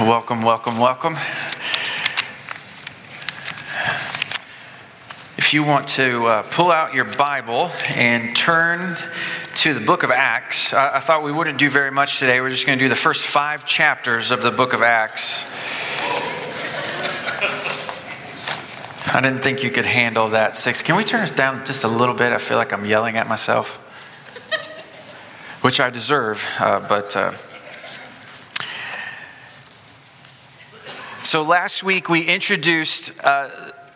Welcome, welcome, welcome. If you want to uh, pull out your Bible and turn to the book of Acts, I, I thought we wouldn't do very much today. We're just going to do the first five chapters of the book of Acts. I didn't think you could handle that six. Can we turn this down just a little bit? I feel like I'm yelling at myself, which I deserve, uh, but. Uh, So last week we introduced uh,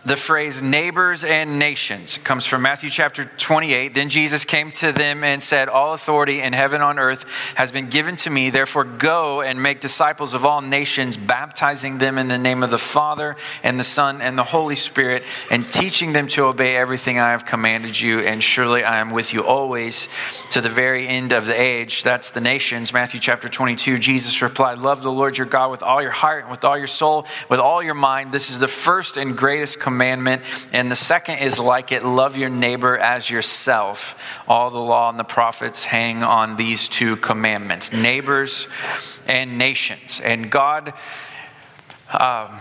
the phrase neighbors and nations. It comes from Matthew chapter 28. Then Jesus came to them and said, All authority in heaven and on earth has been given to me. Therefore, go and make disciples of all nations, baptizing them in the name of the Father and the Son and the Holy Spirit, and teaching them to obey everything I have commanded you. And surely I am with you always to the very end of the age. That's the nations. Matthew chapter 22. Jesus replied, Love the Lord your God with all your heart, and with all your soul, with all your mind. This is the first and greatest commandment commandment. And the second is like it love your neighbor as yourself. All the law and the prophets hang on these two commandments neighbors and nations. And God. Um,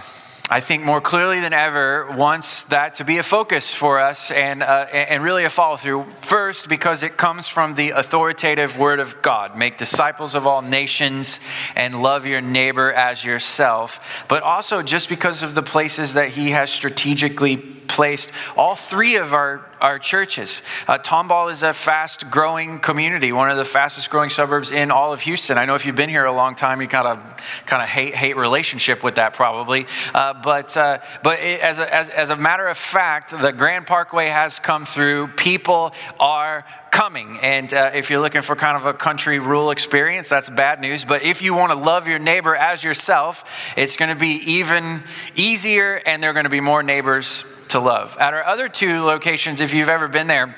I think more clearly than ever wants that to be a focus for us and, uh, and really a follow through. First, because it comes from the authoritative word of God make disciples of all nations and love your neighbor as yourself, but also just because of the places that He has strategically placed all three of our, our churches. Uh, Tomball is a fast growing community, one of the fastest growing suburbs in all of Houston. I know if you've been here a long time, you kind of kind of hate hate relationship with that probably. Uh, but uh, but it, as, a, as, as a matter of fact, the Grand Parkway has come through. People are coming. And uh, if you're looking for kind of a country rural experience, that's bad news. But if you want to love your neighbor as yourself, it's going to be even easier, and there are going to be more neighbors to love. At our other two locations, if you've ever been there,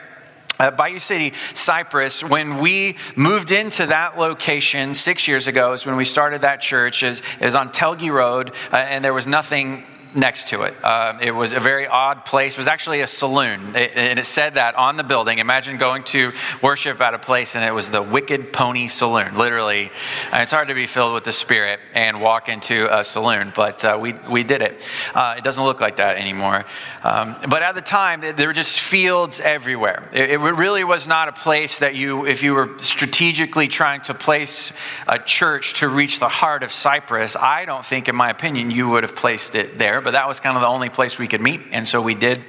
uh, Bayou City, Cypress, when we moved into that location six years ago, is when we started that church, is, is on Telge Road, uh, and there was nothing next to it. Uh, it was a very odd place. It was actually a saloon, it, and it said that on the building. Imagine going to worship at a place, and it was the Wicked Pony Saloon, literally. And it's hard to be filled with the Spirit and walk into a saloon, but uh, we, we did it. Uh, it doesn't look like that anymore. Um, but at the time, there were just fields everywhere. It, it really was not a place that you, if you were strategically trying to place a church to reach the heart of Cypress, I don't think, in my opinion, you would have placed it there, but that was kind of the only place we could meet, and so we did.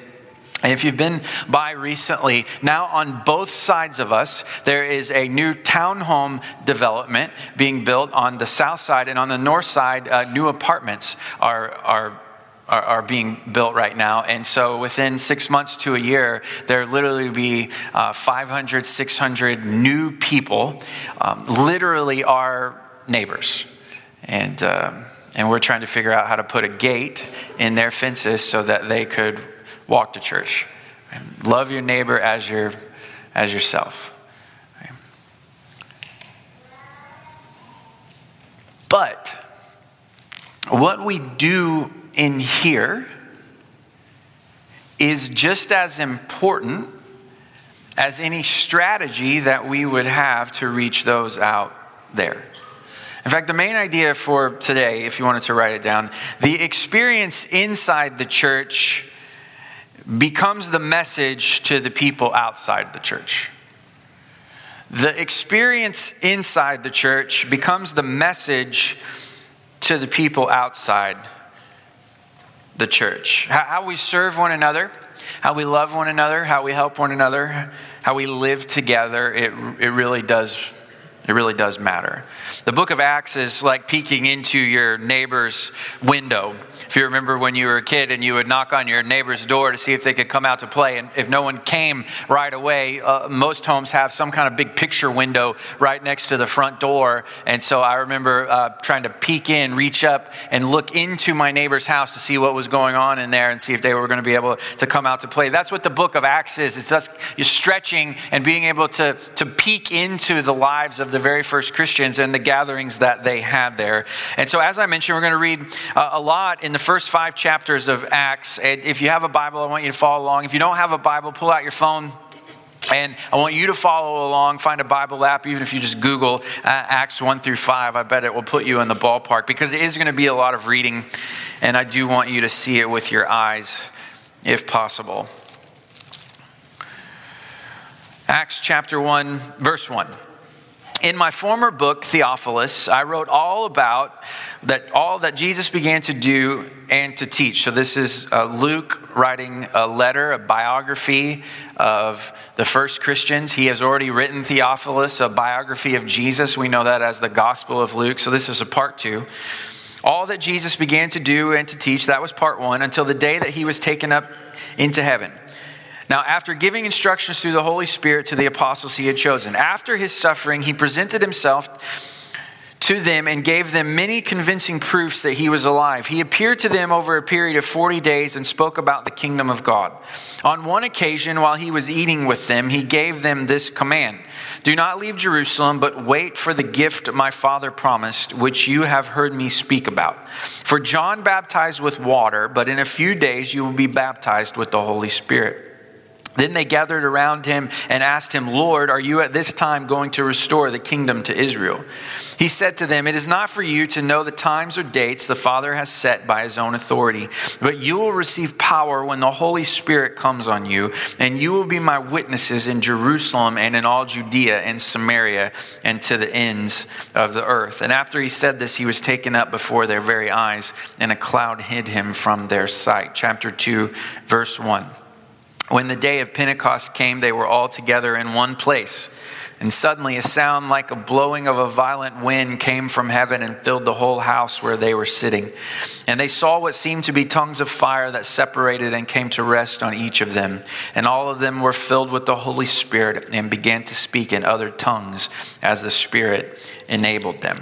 And if you've been by recently, now on both sides of us, there is a new townhome development being built on the south side, and on the north side, uh, new apartments are, are are, being built right now. And so within six months to a year, there literally be uh, 500, 600 new people, um, literally our neighbors. And. Uh, and we're trying to figure out how to put a gate in their fences so that they could walk to church. Love your neighbor as, your, as yourself. But what we do in here is just as important as any strategy that we would have to reach those out there. In fact, the main idea for today, if you wanted to write it down, the experience inside the church becomes the message to the people outside the church. The experience inside the church becomes the message to the people outside the church. How, we serve one another, how we love one another, how we help one another, how we live together, it, it really does it really does matter. The book of Acts is like peeking into your neighbor's window. If you remember when you were a kid and you would knock on your neighbor's door to see if they could come out to play, and if no one came right away, uh, most homes have some kind of big picture window right next to the front door. And so I remember uh, trying to peek in, reach up, and look into my neighbor's house to see what was going on in there and see if they were going to be able to come out to play. That's what the book of Acts is. It's us you're stretching and being able to, to peek into the lives of the very first Christians and the gatherings that they had there. And so, as I mentioned, we're going to read uh, a lot in the first five chapters of Acts. And if you have a Bible, I want you to follow along. If you don't have a Bible, pull out your phone And I want you to follow along, find a Bible app, even if you just Google uh, Acts 1 through 5. I bet it will put you in the ballpark because it is going to be a lot of reading, and I do want you to see it with your eyes if possible. Acts chapter 1, verse 1. In my former book, Theophilus, I wrote all about that, all that Jesus began to do and to teach. So, this is uh, Luke writing a letter, a biography of the first Christians. He has already written Theophilus, a biography of Jesus. We know that as the Gospel of Luke. So, this is a part two. All that Jesus began to do and to teach, that was part one, until the day that he was taken up into heaven. Now, after giving instructions through the Holy Spirit to the apostles he had chosen, after his suffering, he presented himself to them and gave them many convincing proofs that he was alive. He appeared to them over a period of 40 days and spoke about the kingdom of God. On one occasion, while he was eating with them, he gave them this command Do not leave Jerusalem, but wait for the gift my father promised, which you have heard me speak about. For John baptized with water, but in a few days you will be baptized with the Holy Spirit. Then they gathered around him and asked him, Lord, are you at this time going to restore the kingdom to Israel? He said to them, It is not for you to know the times or dates the Father has set by his own authority, but you will receive power when the Holy Spirit comes on you, and you will be my witnesses in Jerusalem and in all Judea and Samaria and to the ends of the earth. And after he said this, he was taken up before their very eyes, and a cloud hid him from their sight. Chapter 2, verse 1. When the day of Pentecost came, they were all together in one place. And suddenly, a sound like a blowing of a violent wind came from heaven and filled the whole house where they were sitting. And they saw what seemed to be tongues of fire that separated and came to rest on each of them. And all of them were filled with the Holy Spirit and began to speak in other tongues as the Spirit enabled them.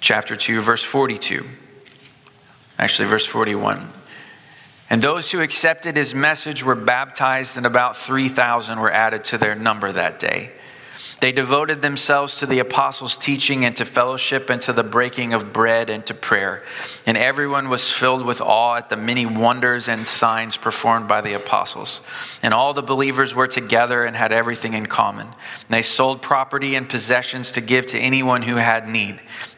Chapter 2, verse 42. Actually, verse 41. And those who accepted his message were baptized, and about 3,000 were added to their number that day. They devoted themselves to the apostles' teaching and to fellowship and to the breaking of bread and to prayer. And everyone was filled with awe at the many wonders and signs performed by the apostles. And all the believers were together and had everything in common. And they sold property and possessions to give to anyone who had need.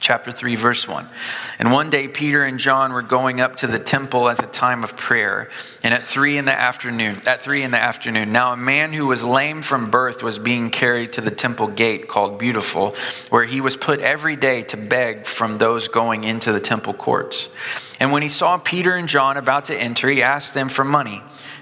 chapter 3 verse 1 and one day peter and john were going up to the temple at the time of prayer. And at 3 in the afternoon at 3 in the afternoon now a man who was lame from birth was being carried to the temple gate called beautiful where he was put every day to beg from those going into the temple courts. And when he saw peter and john about to enter he asked them for money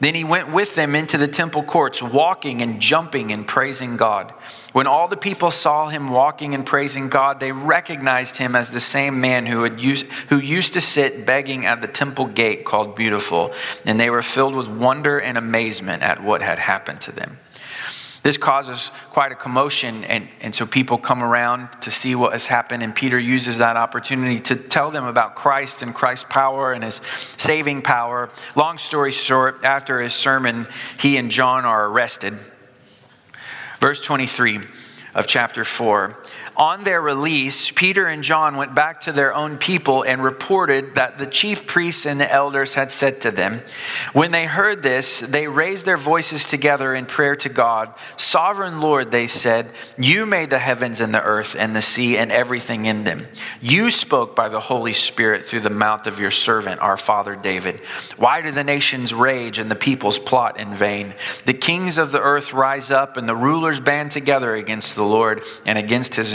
Then he went with them into the temple courts, walking and jumping and praising God. When all the people saw him walking and praising God, they recognized him as the same man who, had used, who used to sit begging at the temple gate called Beautiful, and they were filled with wonder and amazement at what had happened to them. This causes quite a commotion, and, and so people come around to see what has happened. And Peter uses that opportunity to tell them about Christ and Christ's power and his saving power. Long story short, after his sermon, he and John are arrested Verse 23 of chapter 4. On their release, Peter and John went back to their own people and reported that the chief priests and the elders had said to them. When they heard this, they raised their voices together in prayer to God. Sovereign Lord, they said, You made the heavens and the earth and the sea and everything in them. You spoke by the Holy Spirit through the mouth of your servant, our father David. Why do the nations rage and the peoples plot in vain? The kings of the earth rise up and the rulers band together against the Lord and against his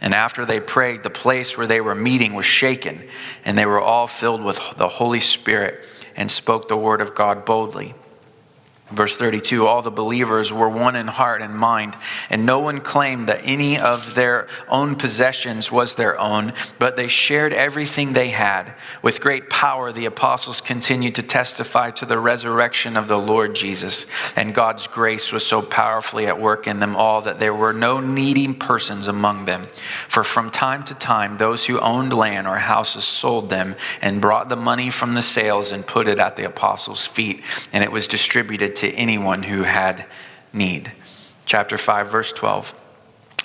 And after they prayed, the place where they were meeting was shaken, and they were all filled with the Holy Spirit and spoke the word of God boldly. Verse 32 All the believers were one in heart and mind, and no one claimed that any of their own possessions was their own, but they shared everything they had. With great power, the apostles continued to testify to the resurrection of the Lord Jesus, and God's grace was so powerfully at work in them all that there were no needy persons among them. For from time to time, those who owned land or houses sold them and brought the money from the sales and put it at the apostles' feet, and it was distributed to anyone who had need. Chapter 5, verse 12.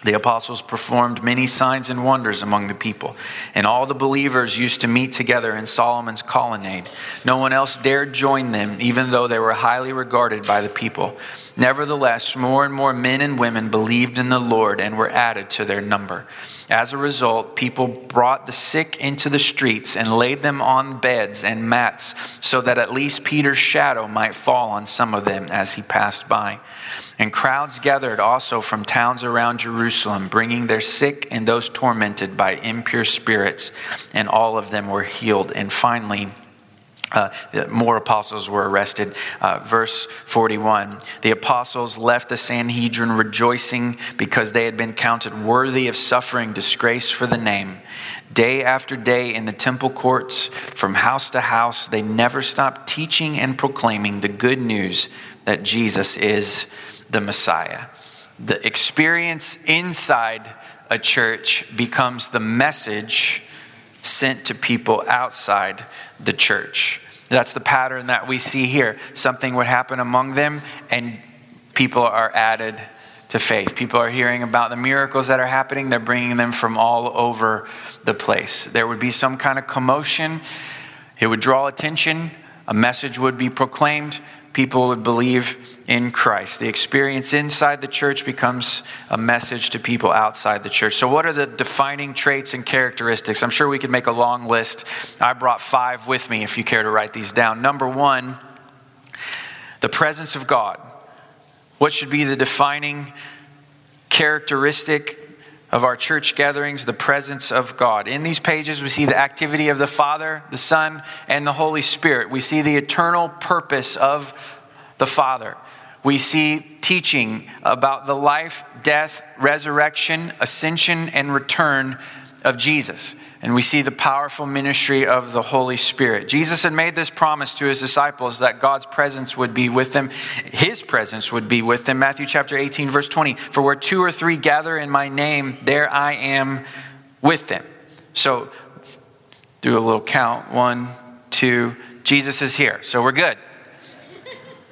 The apostles performed many signs and wonders among the people, and all the believers used to meet together in Solomon's colonnade. No one else dared join them, even though they were highly regarded by the people. Nevertheless, more and more men and women believed in the Lord and were added to their number. As a result, people brought the sick into the streets and laid them on beds and mats so that at least Peter's shadow might fall on some of them as he passed by. And crowds gathered also from towns around Jerusalem, bringing their sick and those tormented by impure spirits, and all of them were healed. And finally, uh, more apostles were arrested. Uh, verse 41 The apostles left the Sanhedrin rejoicing because they had been counted worthy of suffering disgrace for the name. Day after day in the temple courts, from house to house, they never stopped teaching and proclaiming the good news that Jesus is the Messiah. The experience inside a church becomes the message sent to people outside the church. That's the pattern that we see here. Something would happen among them, and people are added to faith. People are hearing about the miracles that are happening, they're bringing them from all over the place. There would be some kind of commotion, it would draw attention, a message would be proclaimed, people would believe in Christ. The experience inside the church becomes a message to people outside the church. So, what are the defining traits and characteristics? I'm sure we could make a long list. I brought five with me if you care to write these down. Number one, the presence of God. What should be the defining characteristic of our church gatherings, the presence of God. In these pages, we see the activity of the Father, the Son, and the Holy Spirit. We see the eternal purpose of the Father. We see teaching about the life, death, resurrection, ascension, and return of Jesus. And we see the powerful ministry of the Holy Spirit. Jesus had made this promise to his disciples that God's presence would be with them, his presence would be with them. Matthew chapter 18, verse 20 For where two or three gather in my name, there I am with them. So do a little count one, two, Jesus is here. So we're good.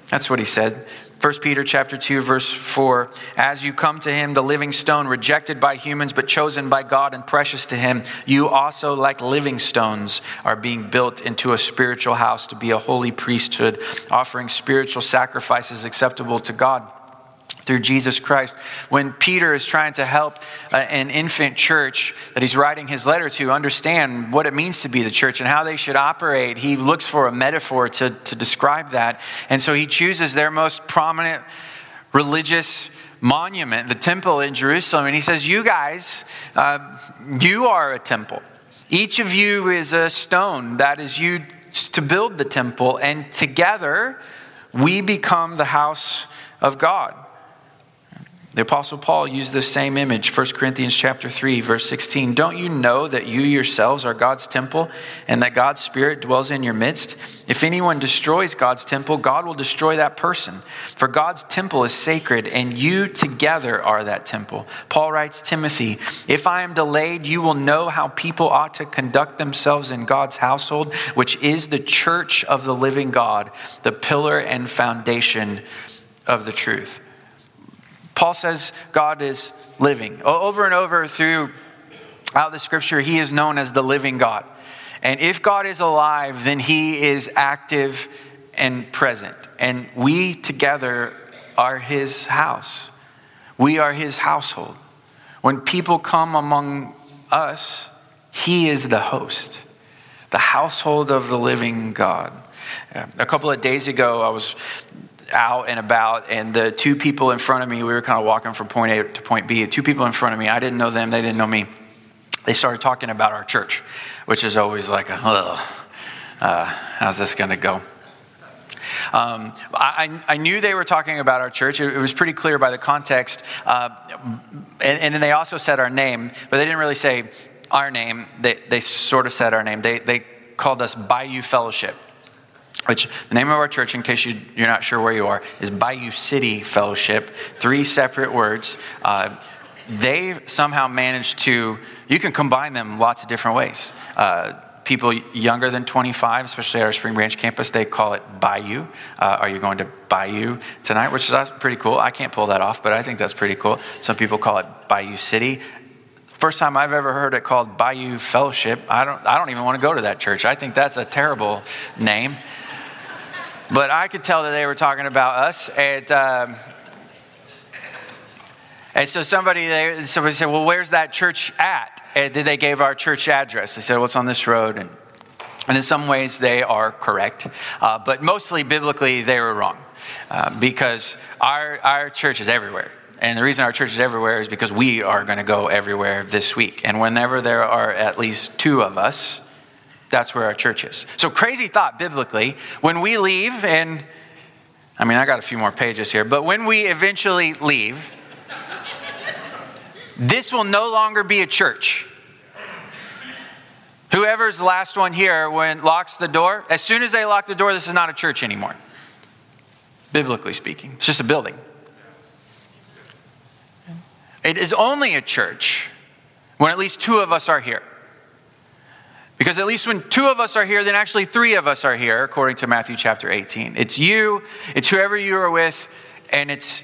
That's what he said. 1 Peter chapter 2 verse 4 as you come to him the living stone rejected by humans but chosen by God and precious to him you also like living stones are being built into a spiritual house to be a holy priesthood offering spiritual sacrifices acceptable to God through Jesus Christ. When Peter is trying to help uh, an infant church that he's writing his letter to understand what it means to be the church and how they should operate, he looks for a metaphor to, to describe that. And so he chooses their most prominent religious monument, the temple in Jerusalem, and he says, You guys, uh, you are a temple. Each of you is a stone that is used to build the temple, and together we become the house of God. The apostle Paul used this same image, 1 Corinthians chapter 3 verse 16. Don't you know that you yourselves are God's temple and that God's spirit dwells in your midst? If anyone destroys God's temple, God will destroy that person. For God's temple is sacred and you together are that temple. Paul writes Timothy, if I am delayed, you will know how people ought to conduct themselves in God's household, which is the church of the living God, the pillar and foundation of the truth. Paul says God is living. Over and over throughout the scripture, he is known as the living God. And if God is alive, then he is active and present. And we together are his house. We are his household. When people come among us, he is the host, the household of the living God. A couple of days ago, I was out and about, and the two people in front of me, we were kind of walking from point A to point B. Two people in front of me, I didn't know them, they didn't know me. They started talking about our church, which is always like a, uh, how's this going to go? Um, I, I, knew they were talking about our church. It, it was pretty clear by the context. Uh, and, and, then they also said our name, but they didn't really say our name. They, they sort of said our name. They, they called us Bayou Fellowship which the name of our church, in case you, are not sure where you are, is Bayou City Fellowship. Three separate words. Uh, they somehow managed to, you can combine them lots of different ways. Uh, people younger than 25, especially at our Spring Branch campus, they call it Bayou. Uh, are you going to Bayou tonight? Which is pretty cool. I can't pull that off, but I think that's pretty cool. Some people call it Bayou City. First time I've ever heard it called Bayou Fellowship. I don't, I don't even want to go to that church. I think that's a terrible name. But I could tell that they were talking about us. And, um, and so somebody, they, somebody said, Well, where's that church at? And they gave our church address. They said, Well, it's on this road. And, and in some ways, they are correct. Uh, but mostly biblically, they were wrong. Uh, because our, our church is everywhere. And the reason our church is everywhere is because we are going to go everywhere this week. And whenever there are at least two of us, that's where our church is. So, crazy thought biblically, when we leave, and I mean, I got a few more pages here, but when we eventually leave, this will no longer be a church. Whoever's the last one here, when locks the door, as soon as they lock the door, this is not a church anymore. Biblically speaking, it's just a building. It is only a church when at least two of us are here. Because at least when two of us are here, then actually three of us are here, according to Matthew chapter 18. It's you, it's whoever you are with, and it's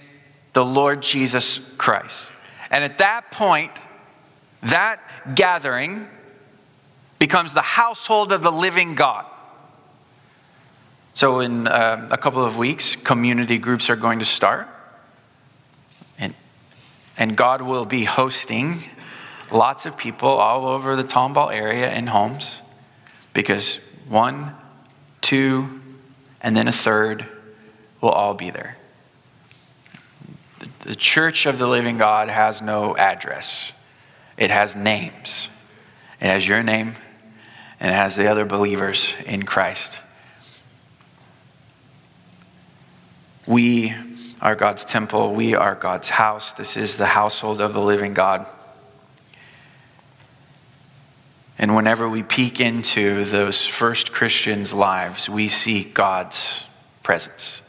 the Lord Jesus Christ. And at that point, that gathering becomes the household of the living God. So, in uh, a couple of weeks, community groups are going to start. And, and God will be hosting lots of people all over the Tomball area in homes because one, two, and then a third will all be there. The church of the living God has no address, it has names. It has your name, and it has the other believers in Christ. We are God's temple. We are God's house. This is the household of the living God. And whenever we peek into those first Christians' lives, we see God's presence.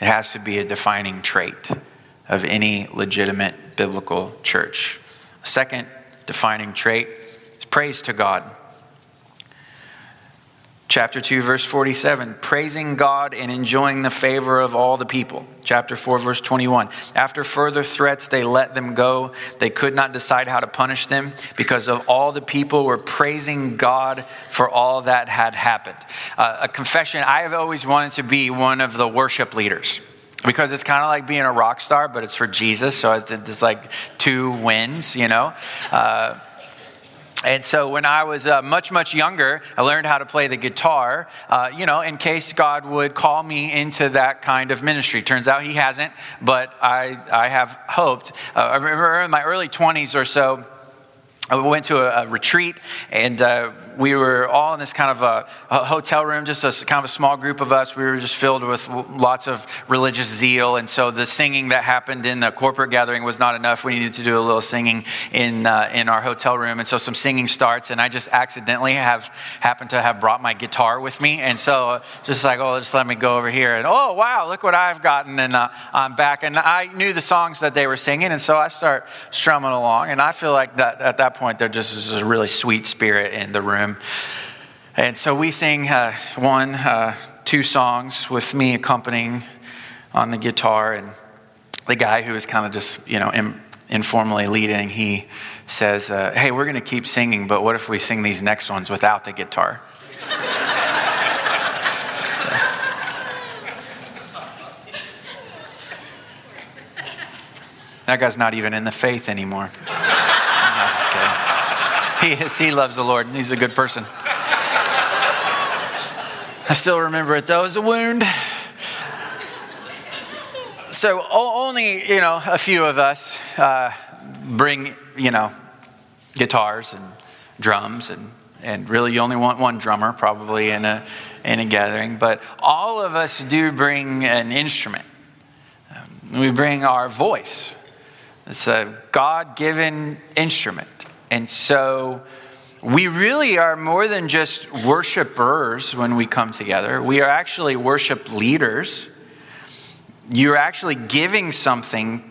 It has to be a defining trait of any legitimate biblical church. A second defining trait is praise to God. Chapter 2, verse 47, praising God and enjoying the favor of all the people. Chapter 4, verse 21, after further threats, they let them go. They could not decide how to punish them because of all the people were praising God for all that had happened. Uh, a confession I have always wanted to be one of the worship leaders because it's kind of like being a rock star, but it's for Jesus. So it's like two wins, you know. Uh, and so when I was uh, much, much younger, I learned how to play the guitar, uh, you know, in case God would call me into that kind of ministry. Turns out He hasn't, but I, I have hoped. Uh, I remember in my early 20s or so, I went to a, a retreat and uh, we were all in this kind of a, a, hotel room, just a kind of a small group of us. We were just filled with lots of religious zeal. And so the singing that happened in the corporate gathering was not enough. We needed to do a little singing in, uh, in our hotel room. And so some singing starts, and I just accidentally have happened to have brought my guitar with me. And so uh, just like, oh, just let me go over here. And oh, wow, look what I've gotten. And uh, I'm back. And I knew the songs that they were singing. And so I start strumming along. And I feel like that at that point, there just is a really sweet spirit in the room. And so we sing uh, one, uh, two songs with me accompanying on the guitar, and the guy who is kind of just, you know, informally leading, he says, uh, Hey, we're going to keep singing, but what if we sing these next ones without the guitar? That guy's not even in the faith anymore. He, is, he loves the Lord, and he's a good person. I still remember it though as a wound. So only, you know, a few of us uh, bring, you know, guitars and drums and, and really you only want one drummer probably in a, in a gathering, but all of us do bring an instrument. Um, we bring our voice. It's a God given instrument. And so we really are more than just worshipers when we come together. We are actually worship leaders. You're actually giving something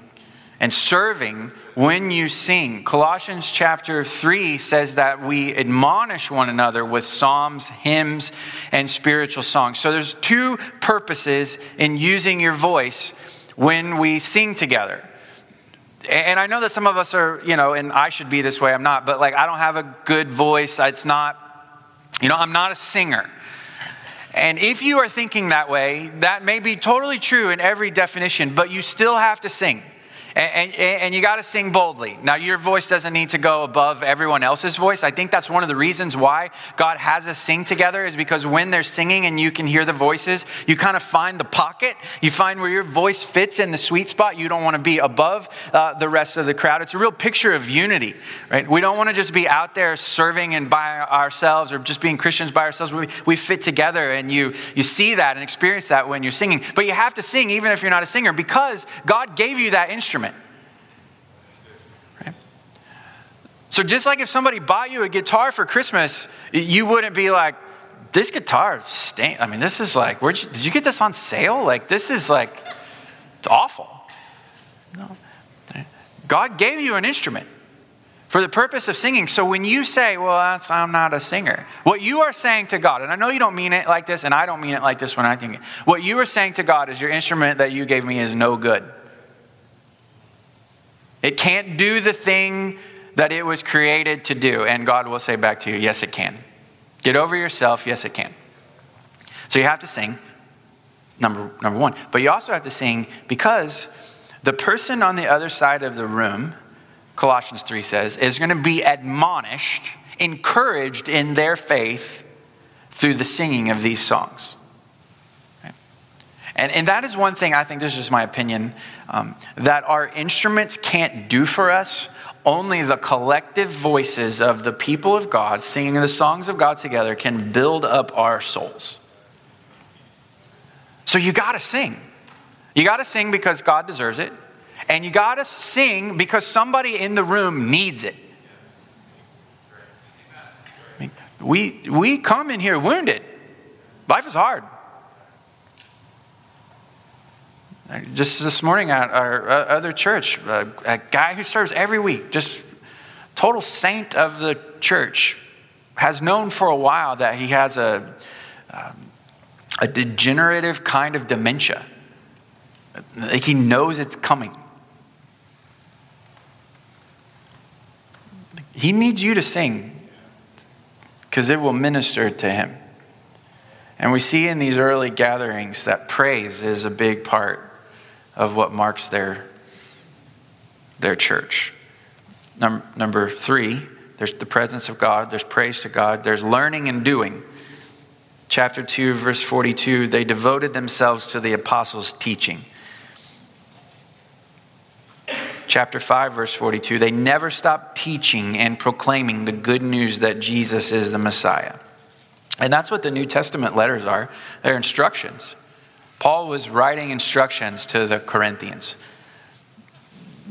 and serving when you sing. Colossians chapter 3 says that we admonish one another with psalms, hymns, and spiritual songs. So there's two purposes in using your voice when we sing together. And I know that some of us are, you know, and I should be this way, I'm not, but like I don't have a good voice. It's not, you know, I'm not a singer. And if you are thinking that way, that may be totally true in every definition, but you still have to sing. And, and, and, you got to sing boldly. Now, your voice doesn't need to go above everyone else's voice. I think that's one of the reasons why God has us sing together, is because when they're singing and you can hear the voices, you kind of find the pocket. You find where your voice fits in the sweet spot. You don't want to be above uh, the rest of the crowd. It's a real picture of unity, right? We don't want to just be out there serving and by ourselves or just being Christians by ourselves. We, we fit together, and you, you see that and experience that when you're singing. But you have to sing even if you're not a singer because God gave you that instrument. So, just like if somebody bought you a guitar for Christmas, you wouldn't be like, this guitar stinks. I mean, this is like, where'd you, did you get this on sale? Like, this is like, it's awful. No. God gave you an instrument for the purpose of singing. So when you say, well, I'm not a singer, what you are saying to God, and I know you don't mean it like this, and I don't mean it like this when I think it, what you are saying to God is your instrument that you gave me is no good. It can't do the thing that it was created to do. And God will say back to you, yes, it can. Get over yourself, yes, it can. So you have to sing, number, number one. But you also have to sing because the person on the other side of the room, Colossians 3 says, is going to be admonished, encouraged in their faith through the singing of these songs. And, and that is one thing I think, this is just my opinion, um, that our instruments can't do for us only the collective voices of the people of God singing the songs of God together can build up our souls. So you got to sing. You got to sing because God deserves it. And you got to sing because somebody in the room needs it. We, we come in here wounded. Life is hard. Just this morning at our uh, other church, a guy who serves every week, just total saint of the church, has known for a while that he has a, um, a degenerative kind of dementia. Like he knows it's coming. He needs you to sing because it will minister to him. And we see in these early gatherings that praise is a big part of what marks their, their church. Number, number three, there's the presence of God, there's praise to God, there's learning and doing. Chapter 2, verse 42, they devoted themselves to the apostles' teaching. Chapter 5, verse 42, they never stopped teaching and proclaiming the good news that Jesus is the Messiah. And that's what the New Testament letters are. They're instructions. Paul was writing instructions to the Corinthians.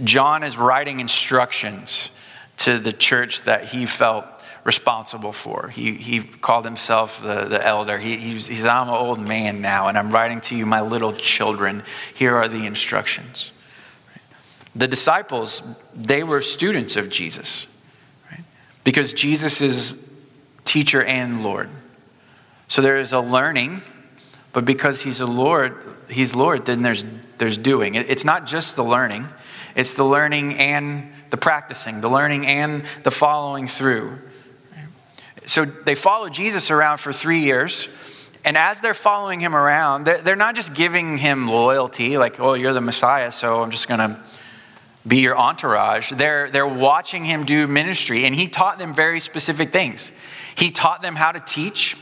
John is writing instructions to the church that he felt responsible for. He, he called himself the, the elder. He, he's, he's, I'm an old man now, and I'm writing to you, my little children. Here are the instructions. The disciples, they were students of Jesus, right? because Jesus is teacher and Lord. So there is a learning but because he's a Lord, he's Lord, then there's, there's doing. It's not just the learning. it's the learning and the practicing, the learning and the following through. So they follow Jesus around for three years. And as they're following him around, they're not just giving him loyalty, like, oh, you're the Messiah, so I'm just going to be your entourage. They're, they're watching him do ministry, and he taught them very specific things. He taught them how to teach,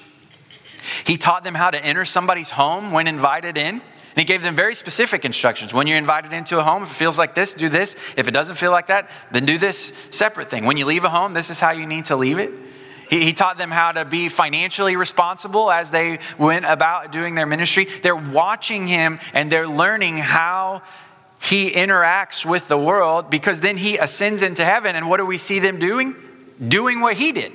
he taught them how to enter somebody's home when invited in. And he gave them very specific instructions. When you're invited into a home, if it feels like this, do this. If it doesn't feel like that, then do this separate thing. When you leave a home, this is how you need to leave it. He, he taught them how to be financially responsible as they went about doing their ministry. They're watching him and they're learning how he interacts with the world because then he ascends into heaven. And what do we see them doing? Doing what he did.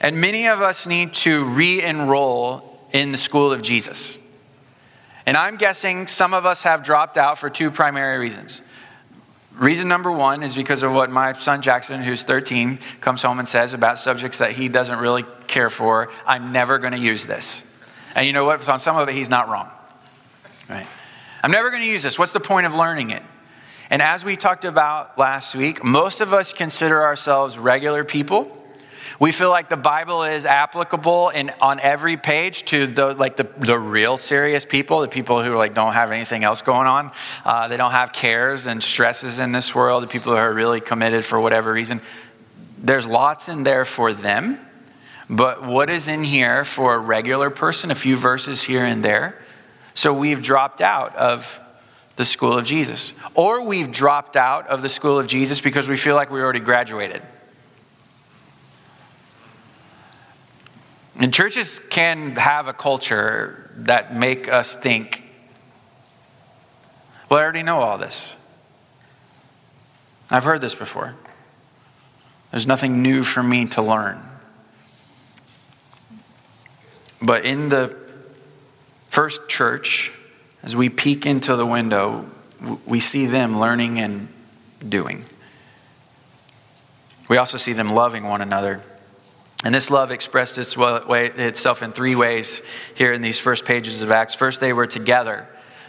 And many of us need to re enroll in the school of Jesus. And I'm guessing some of us have dropped out for two primary reasons. Reason number one is because of what my son Jackson, who's 13, comes home and says about subjects that he doesn't really care for. I'm never going to use this. And you know what? On some of it, he's not wrong. Right? I'm never going to use this. What's the point of learning it? And as we talked about last week, most of us consider ourselves regular people we feel like the Bible is applicable in, on every page to the, like the, the real serious people, the people who like don't have anything else going on. Uh, they don't have cares and stresses in this world, the people who are really committed for whatever reason. There's lots in there for them. But what is in here for a regular person? A few verses here and there. So we've dropped out of the school of Jesus. Or we've dropped out of the school of Jesus because we feel like we already graduated. And churches can have a culture that make us think, well, I already know all this. I've heard this before. There's nothing new for me to learn. But in the first church, as we peek into the window, we see them learning and doing. We also see them loving one another and this love expressed itself in three ways here in these first pages of Acts. First, they were together.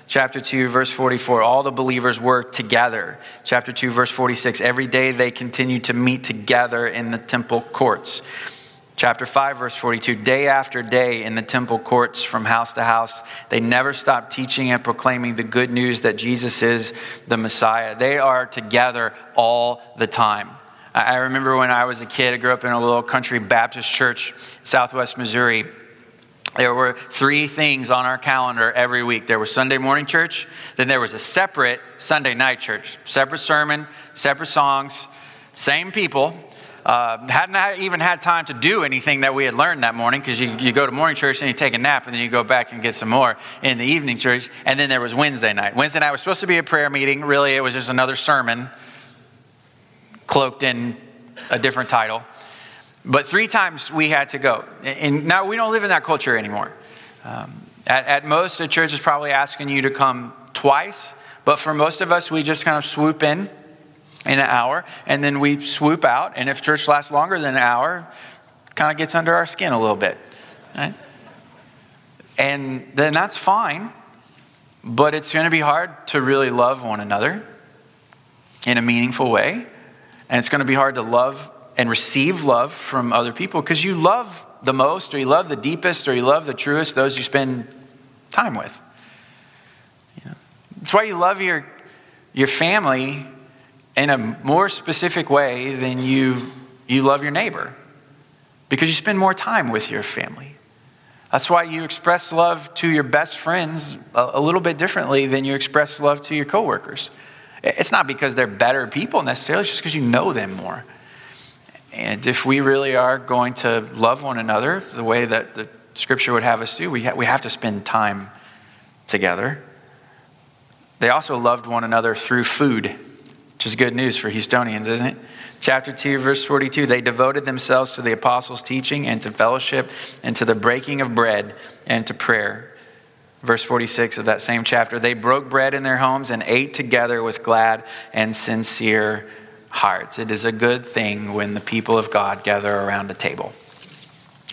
Chapter 2, verse 44, all the believers were together. Chapter 2, verse 46, every day they continued to meet together in the temple courts. Chapter 5, verse 42, day after day in the temple courts from house to house, they never stopped teaching and proclaiming the good news that Jesus is the Messiah. They are together all the time. I remember when I was a kid, I grew up in a little country Baptist church, southwest Missouri. There were three things on our calendar every week. There was Sunday morning church, then there was a separate Sunday night church, separate sermon, separate songs, same people. Uh, hadn't even had time to do anything that we had learned that morning because you, you go to morning church and you take a nap and then you go back and get some more in the evening church. And then there was Wednesday night. Wednesday night was supposed to be a prayer meeting. Really, it was just another sermon cloaked in a different title. But three times we had to go. And now we don't live in that culture anymore. Um, at, at most, a church is probably asking you to come twice. But for most of us, we just kind of swoop in in an hour and then we swoop out. And if church lasts longer than an hour, kind of gets under our skin a little bit. Right? And then that's fine. But it's going to be hard to really love one another in a meaningful way. And it's going to be hard to love and receive love from other people because you love the most, or you love the deepest, or you love the truest, those you spend time with. It's why you love your, your family in a more specific way than you, you love your neighbor because you spend more time with your family. That's why you express love to your best friends a, a little bit differently than you express love to your coworkers. It's not because they're better people necessarily, it's just because you know them more. And if we really are going to love one another the way that the scripture would have us do, we, ha- we have to spend time together. They also loved one another through food, which is good news for Houstonians, isn't it? Chapter 2, verse 42 they devoted themselves to the apostles' teaching and to fellowship and to the breaking of bread and to prayer verse 46 of that same chapter. They broke bread in their homes and ate together with glad and sincere hearts. It is a good thing when the people of God gather around a table.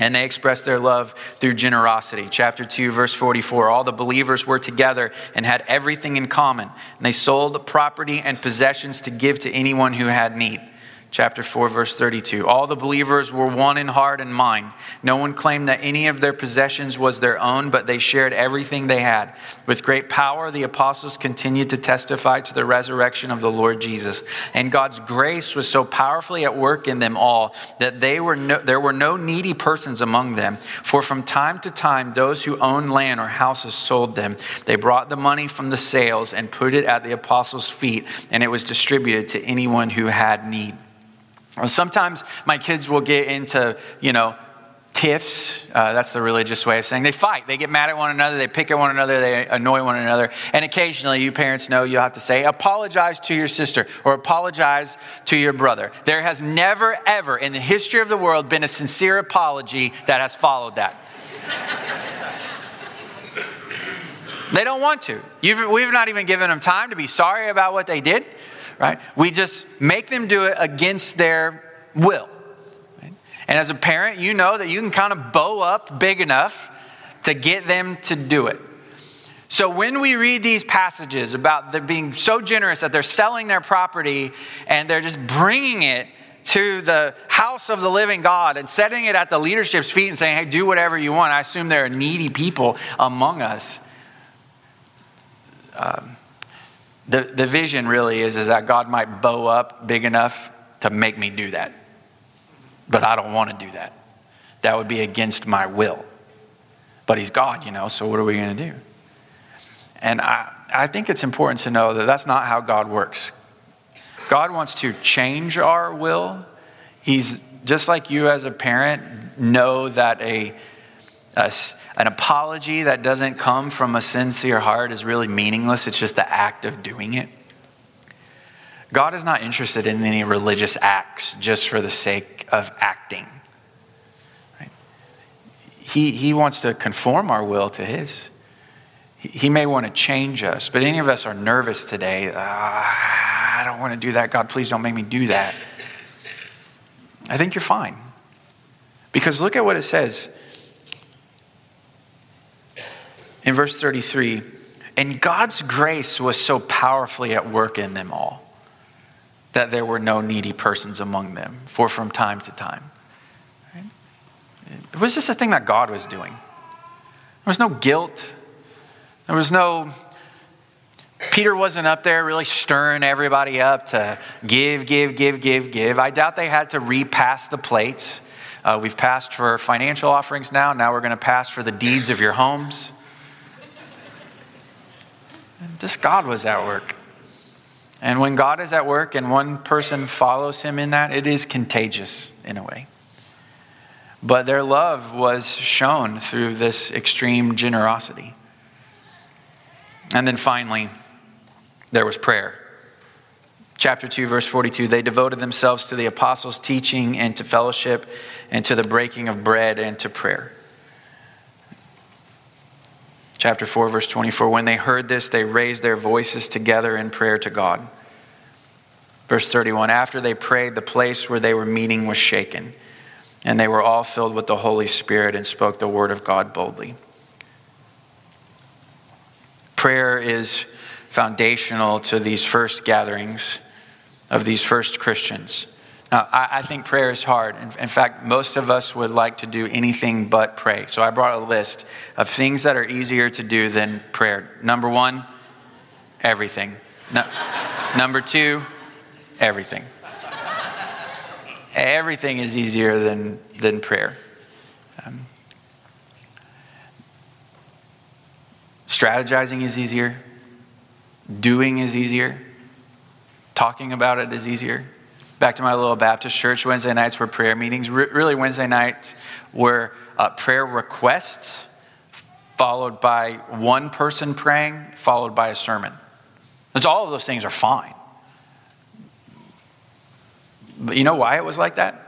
And they expressed their love through generosity. Chapter 2, verse 44. All the believers were together and had everything in common. And they sold property and possessions to give to anyone who had need chapter 4 verse 32 all the believers were one in heart and mind. No one claimed that any of their possessions was their own but they shared everything they had. With great power the apostles continued to testify to the resurrection of the lord jesus. And god's grace was so powerfully at work in them all that they were no, there were no needy persons among them. For from time to time those who owned land or houses sold them. They brought the money from the sales and put it at the apostles feet and it was distributed to anyone who had need Sometimes my kids will get into, you know, tiffs. Uh, that's the religious way of saying they fight. They get mad at one another. They pick at one another. They annoy one another. And occasionally, you parents know you have to say, apologize to your sister or apologize to your brother. There has never, ever in the history of the world been a sincere apology that has followed that. they don't want to. You've, we've not even given them time to be sorry about what they did right? We just make them do it against their will. Right? And as a parent, you know that you can kind of bow up big enough to get them to do it. So when we read these passages about them being so generous that they're selling their property and they're just bringing it to the house of the living God and setting it at the leadership's feet and saying, hey, do whatever you want. I assume there are needy people among us. Um, the, the vision really is, is that God might bow up big enough to make me do that. But I don't want to do that. That would be against my will. But He's God, you know, so what are we going to do? And I, I think it's important to know that that's not how God works. God wants to change our will. He's just like you as a parent know that a, an apology that doesn't come from a sincere heart is really meaningless. It's just the act of doing it. God is not interested in any religious acts just for the sake of acting. Right? He, he wants to conform our will to His. He may want to change us, but any of us are nervous today. Ah, I don't want to do that. God, please don't make me do that. I think you're fine. Because look at what it says in verse 33 and God's grace was so powerfully at work in them all that there were no needy persons among them, for from time to time. It was just a thing that God was doing. There was no guilt. There was no, Peter wasn't up there really stirring everybody up to give, give, give, give, give. I doubt they had to repass the plates. Uh, we've passed for financial offerings now. Now we're going to pass for the deeds of your homes. This God was at work. And when God is at work and one person follows him in that, it is contagious in a way. But their love was shown through this extreme generosity. And then finally, there was prayer. Chapter 2, verse 42 they devoted themselves to the apostles' teaching and to fellowship and to the breaking of bread and to prayer chapter 4, verse 24. When they heard this, they raised their voices together in prayer to God. Verse 31 After they prayed, the place where they were meeting was shaken, and they were all filled with the Holy Spirit and spoke the word of God boldly. Prayer is foundational to these first gatherings of these first Christians. Now, I, I, think prayer is hard. In, in, fact, most of us would like to do anything but pray. So I brought a list of things that are easier to do than prayer. Number one, everything. No, number two, everything. Everything is easier than, than prayer. Um, strategizing is easier, doing is easier, talking about it is easier back to my little Baptist church. Wednesday nights were prayer meetings. Re- really, Wednesday nights were uh, prayer requests, followed by one person praying, followed by a sermon. Because all of those things are fine. But you know why it was like that?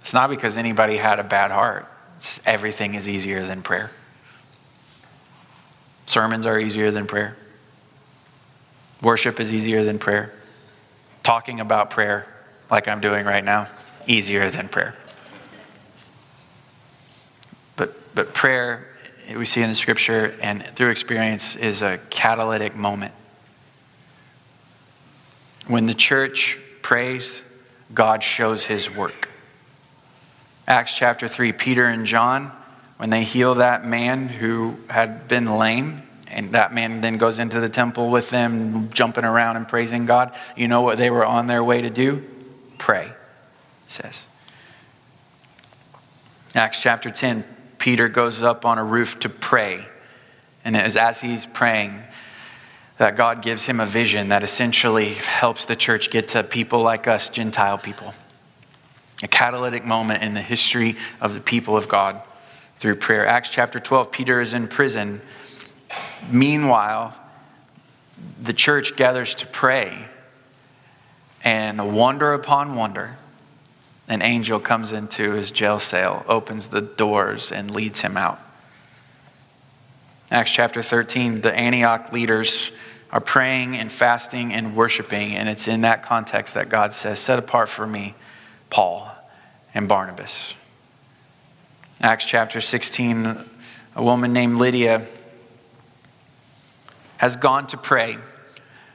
It's not because anybody had a bad heart. It's just everything is easier than prayer. Sermons are easier than prayer. Worship is easier than prayer talking about prayer like I'm doing right now easier than prayer. But but prayer, we see in the scripture and through experience, is a catalytic moment. When the church prays, God shows his work. Acts chapter 3, Peter and John, when they heal that man who had been lame, and that man then goes into the temple with them, jumping around and praising God, you know what they were on their way to do? Pray, says. Acts chapter 10, Peter goes up on a roof to pray. And it is as he's praying that God gives him a vision that essentially helps the church get to people like us, Gentile people. A catalytic moment in the history of the people of God through prayer. Acts chapter 12, Peter is in prison. Meanwhile, the church gathers to pray, and wonder upon wonder, an angel comes into his jail cell, opens the doors, and leads him out. Acts chapter 13, the Antioch leaders are praying and fasting and worshiping, and it's in that context that God says, Set apart for me Paul and Barnabas. Acts chapter 16, a woman named Lydia has gone to pray.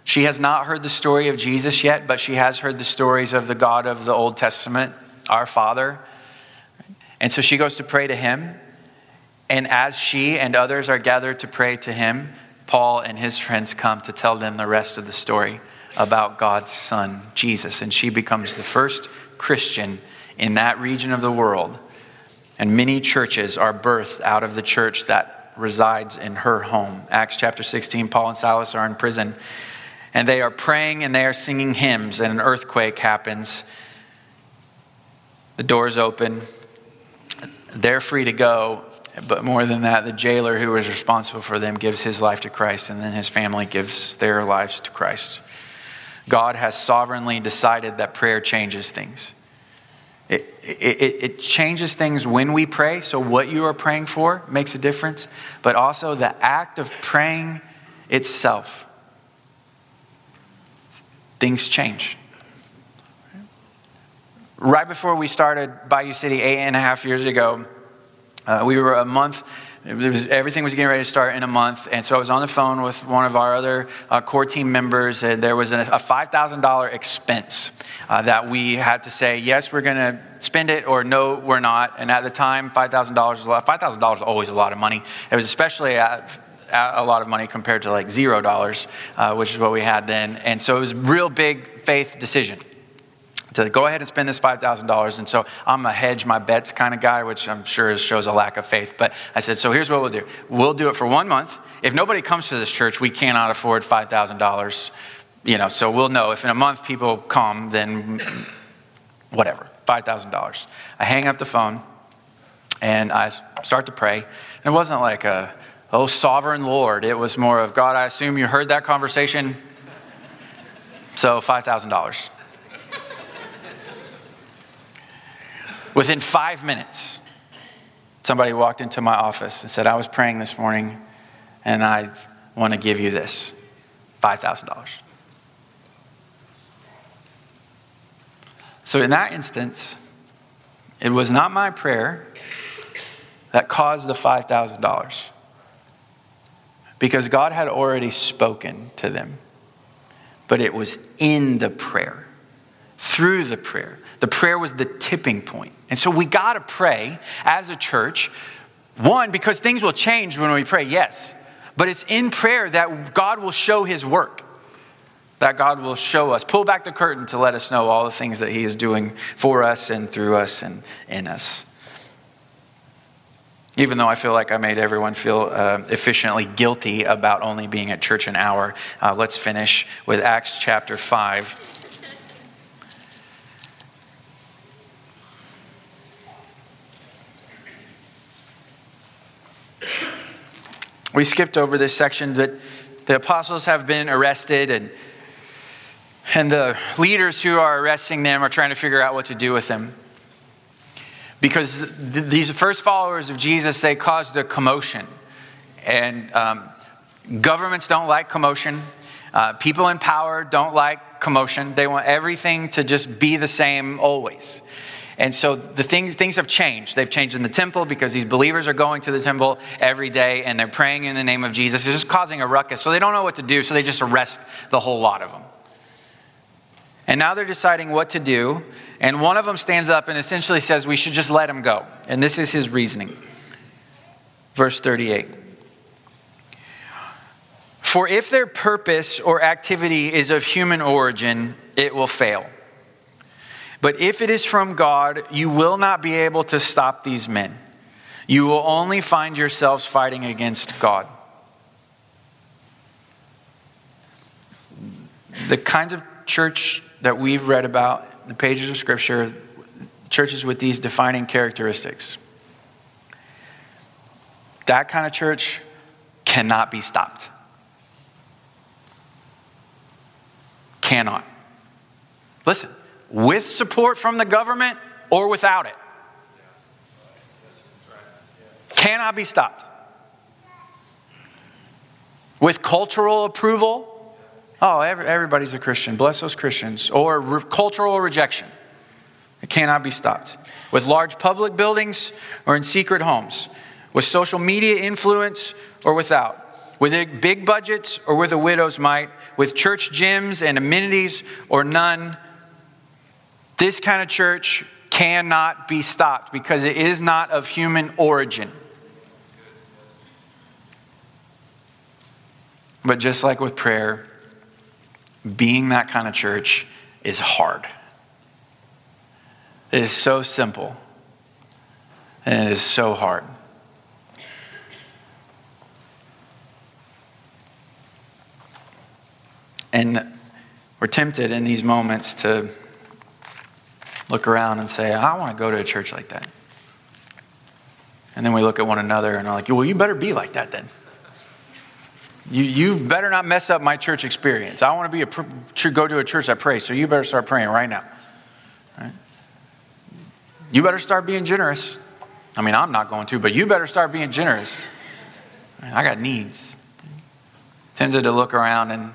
She has not heard the story of Jesus yet, but she has heard the stories of the God of the Old Testament, our Father. And so she goes to pray to him. And as she and others are gathered to pray to him, Paul and his friends come to tell them the rest of the story about God's Son, Jesus. And she becomes the first Christian in that region of the world. And many churches are birthed out of the church that resides in her home. Acts chapter 16, Paul and Silas are in prison. And they are praying and they are singing hymns, and an earthquake happens. The doors open. They're free to go, but more than that, the jailer who was responsible for them gives his life to Christ, and then his family gives their lives to Christ. God has sovereignly decided that prayer changes things. It, it, it, changes things when we pray, so what you are praying for makes a difference, but also the act of praying itself. Things change. Right before we started Bayou City eight and a half years ago, uh, we were a month, was, everything was getting ready to start in a month. And so I was on the phone with one of our other uh, core team members, and there was a, a $5,000 expense uh, that we had to say, yes, we're going to spend it, or no, we're not. And at the time, $5,000 was a lot. $5,000 is always a lot of money. It was especially at, a lot of money compared to like zero dollars, uh, which is what we had then. And so it was a real big faith decision to go ahead and spend this $5,000. And so I'm a hedge my bets kind of guy, which I'm sure shows a lack of faith. But I said, so here's what we'll do we'll do it for one month. If nobody comes to this church, we cannot afford $5,000. You know, so we'll know if in a month people come, then whatever, $5,000. I hang up the phone and I start to pray. And it wasn't like a, oh, sovereign Lord. It was more of, God, I assume you heard that conversation. So $5,000. Within five minutes, somebody walked into my office and said, I was praying this morning and I want to give you this $5,000. So, in that instance, it was not my prayer that caused the $5,000 because God had already spoken to them, but it was in the prayer, through the prayer. The prayer was the tipping point. And so we got to pray as a church. One, because things will change when we pray, yes. But it's in prayer that God will show his work, that God will show us, pull back the curtain to let us know all the things that he is doing for us and through us and in us. Even though I feel like I made everyone feel uh, efficiently guilty about only being at church an hour, uh, let's finish with Acts chapter 5. We skipped over this section but the apostles have been arrested and and the leaders who are arresting them are trying to figure out what to do with them. Because th- these first followers of Jesus, they caused a commotion. And um, governments don't like commotion. Uh, people in power don't like commotion. They want everything to just be the same always. And so the things, things have changed. They've changed in the temple because these believers are going to the temple every day and they're praying in the name of Jesus. It's just causing a ruckus. So they don't know what to do, so they just arrest the whole lot of them. And now they're deciding what to do. And one of them stands up and essentially says, We should just let him go. And this is his reasoning. Verse 38. For if their purpose or activity is of human origin, it will fail. But if it is from God, you will not be able to stop these men. You will only find yourselves fighting against God. The kinds of church that we've read about in the pages of Scripture, churches with these defining characteristics, that kind of church cannot be stopped. Cannot. Listen, with support from the government or without it. Cannot be stopped. With cultural approval, oh, everybody's a Christian, bless those Christians, or re- cultural rejection. It cannot be stopped. With large public buildings or in secret homes, with social media influence or without, with big budgets or with a widow's mite, with church gyms and amenities or none this kind of church cannot be stopped because it is not of human origin. But just like with prayer, being that kind of church is hard. It is so simple, and it is so hard. And we're tempted in these moments to look around and say, I want to go to a church like that. And then we look at one another and are like, well, you better be like that then. You, you better not mess up my church experience. I want to be a, go to a church I pray, so you better start praying right now. Right? You better start being generous. I mean, I'm not going to, but you better start being generous. I got needs. Tended to look around and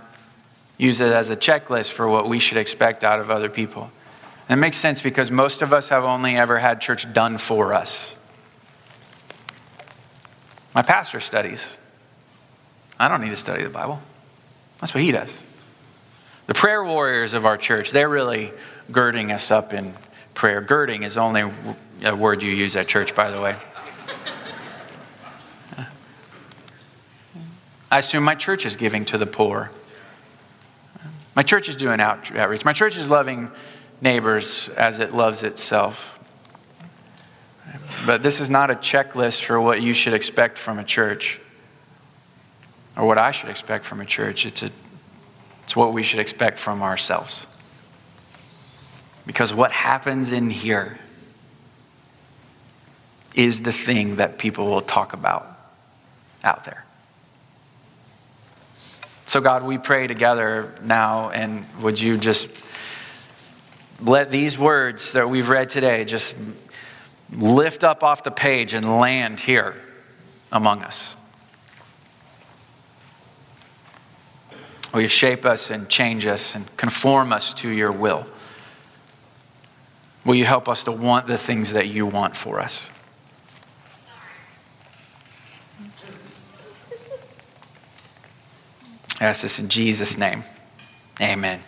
use it as a checklist for what we should expect out of other people. It makes sense because most of us have only ever had church done for us. My pastor studies. I don't need to study the Bible. That's what he does. The prayer warriors of our church, they're really girding us up in prayer. Girding is only a word you use at church, by the way. I assume my church is giving to the poor. My church is doing outreach. My church is loving neighbors as it loves itself. But this is not a checklist for what you should expect from a church or what I should expect from a church. It's, a, it's what we should expect from ourselves. Because what happens in here is the thing that people will talk about out there. So, God, we pray together now, and would you just let these words that we've read today just lift up off the page and land here among us. Will you shape us and change us and conform us to your will? Will you help us to want the things that you want for us? I ask this in Jesus' name. Amen.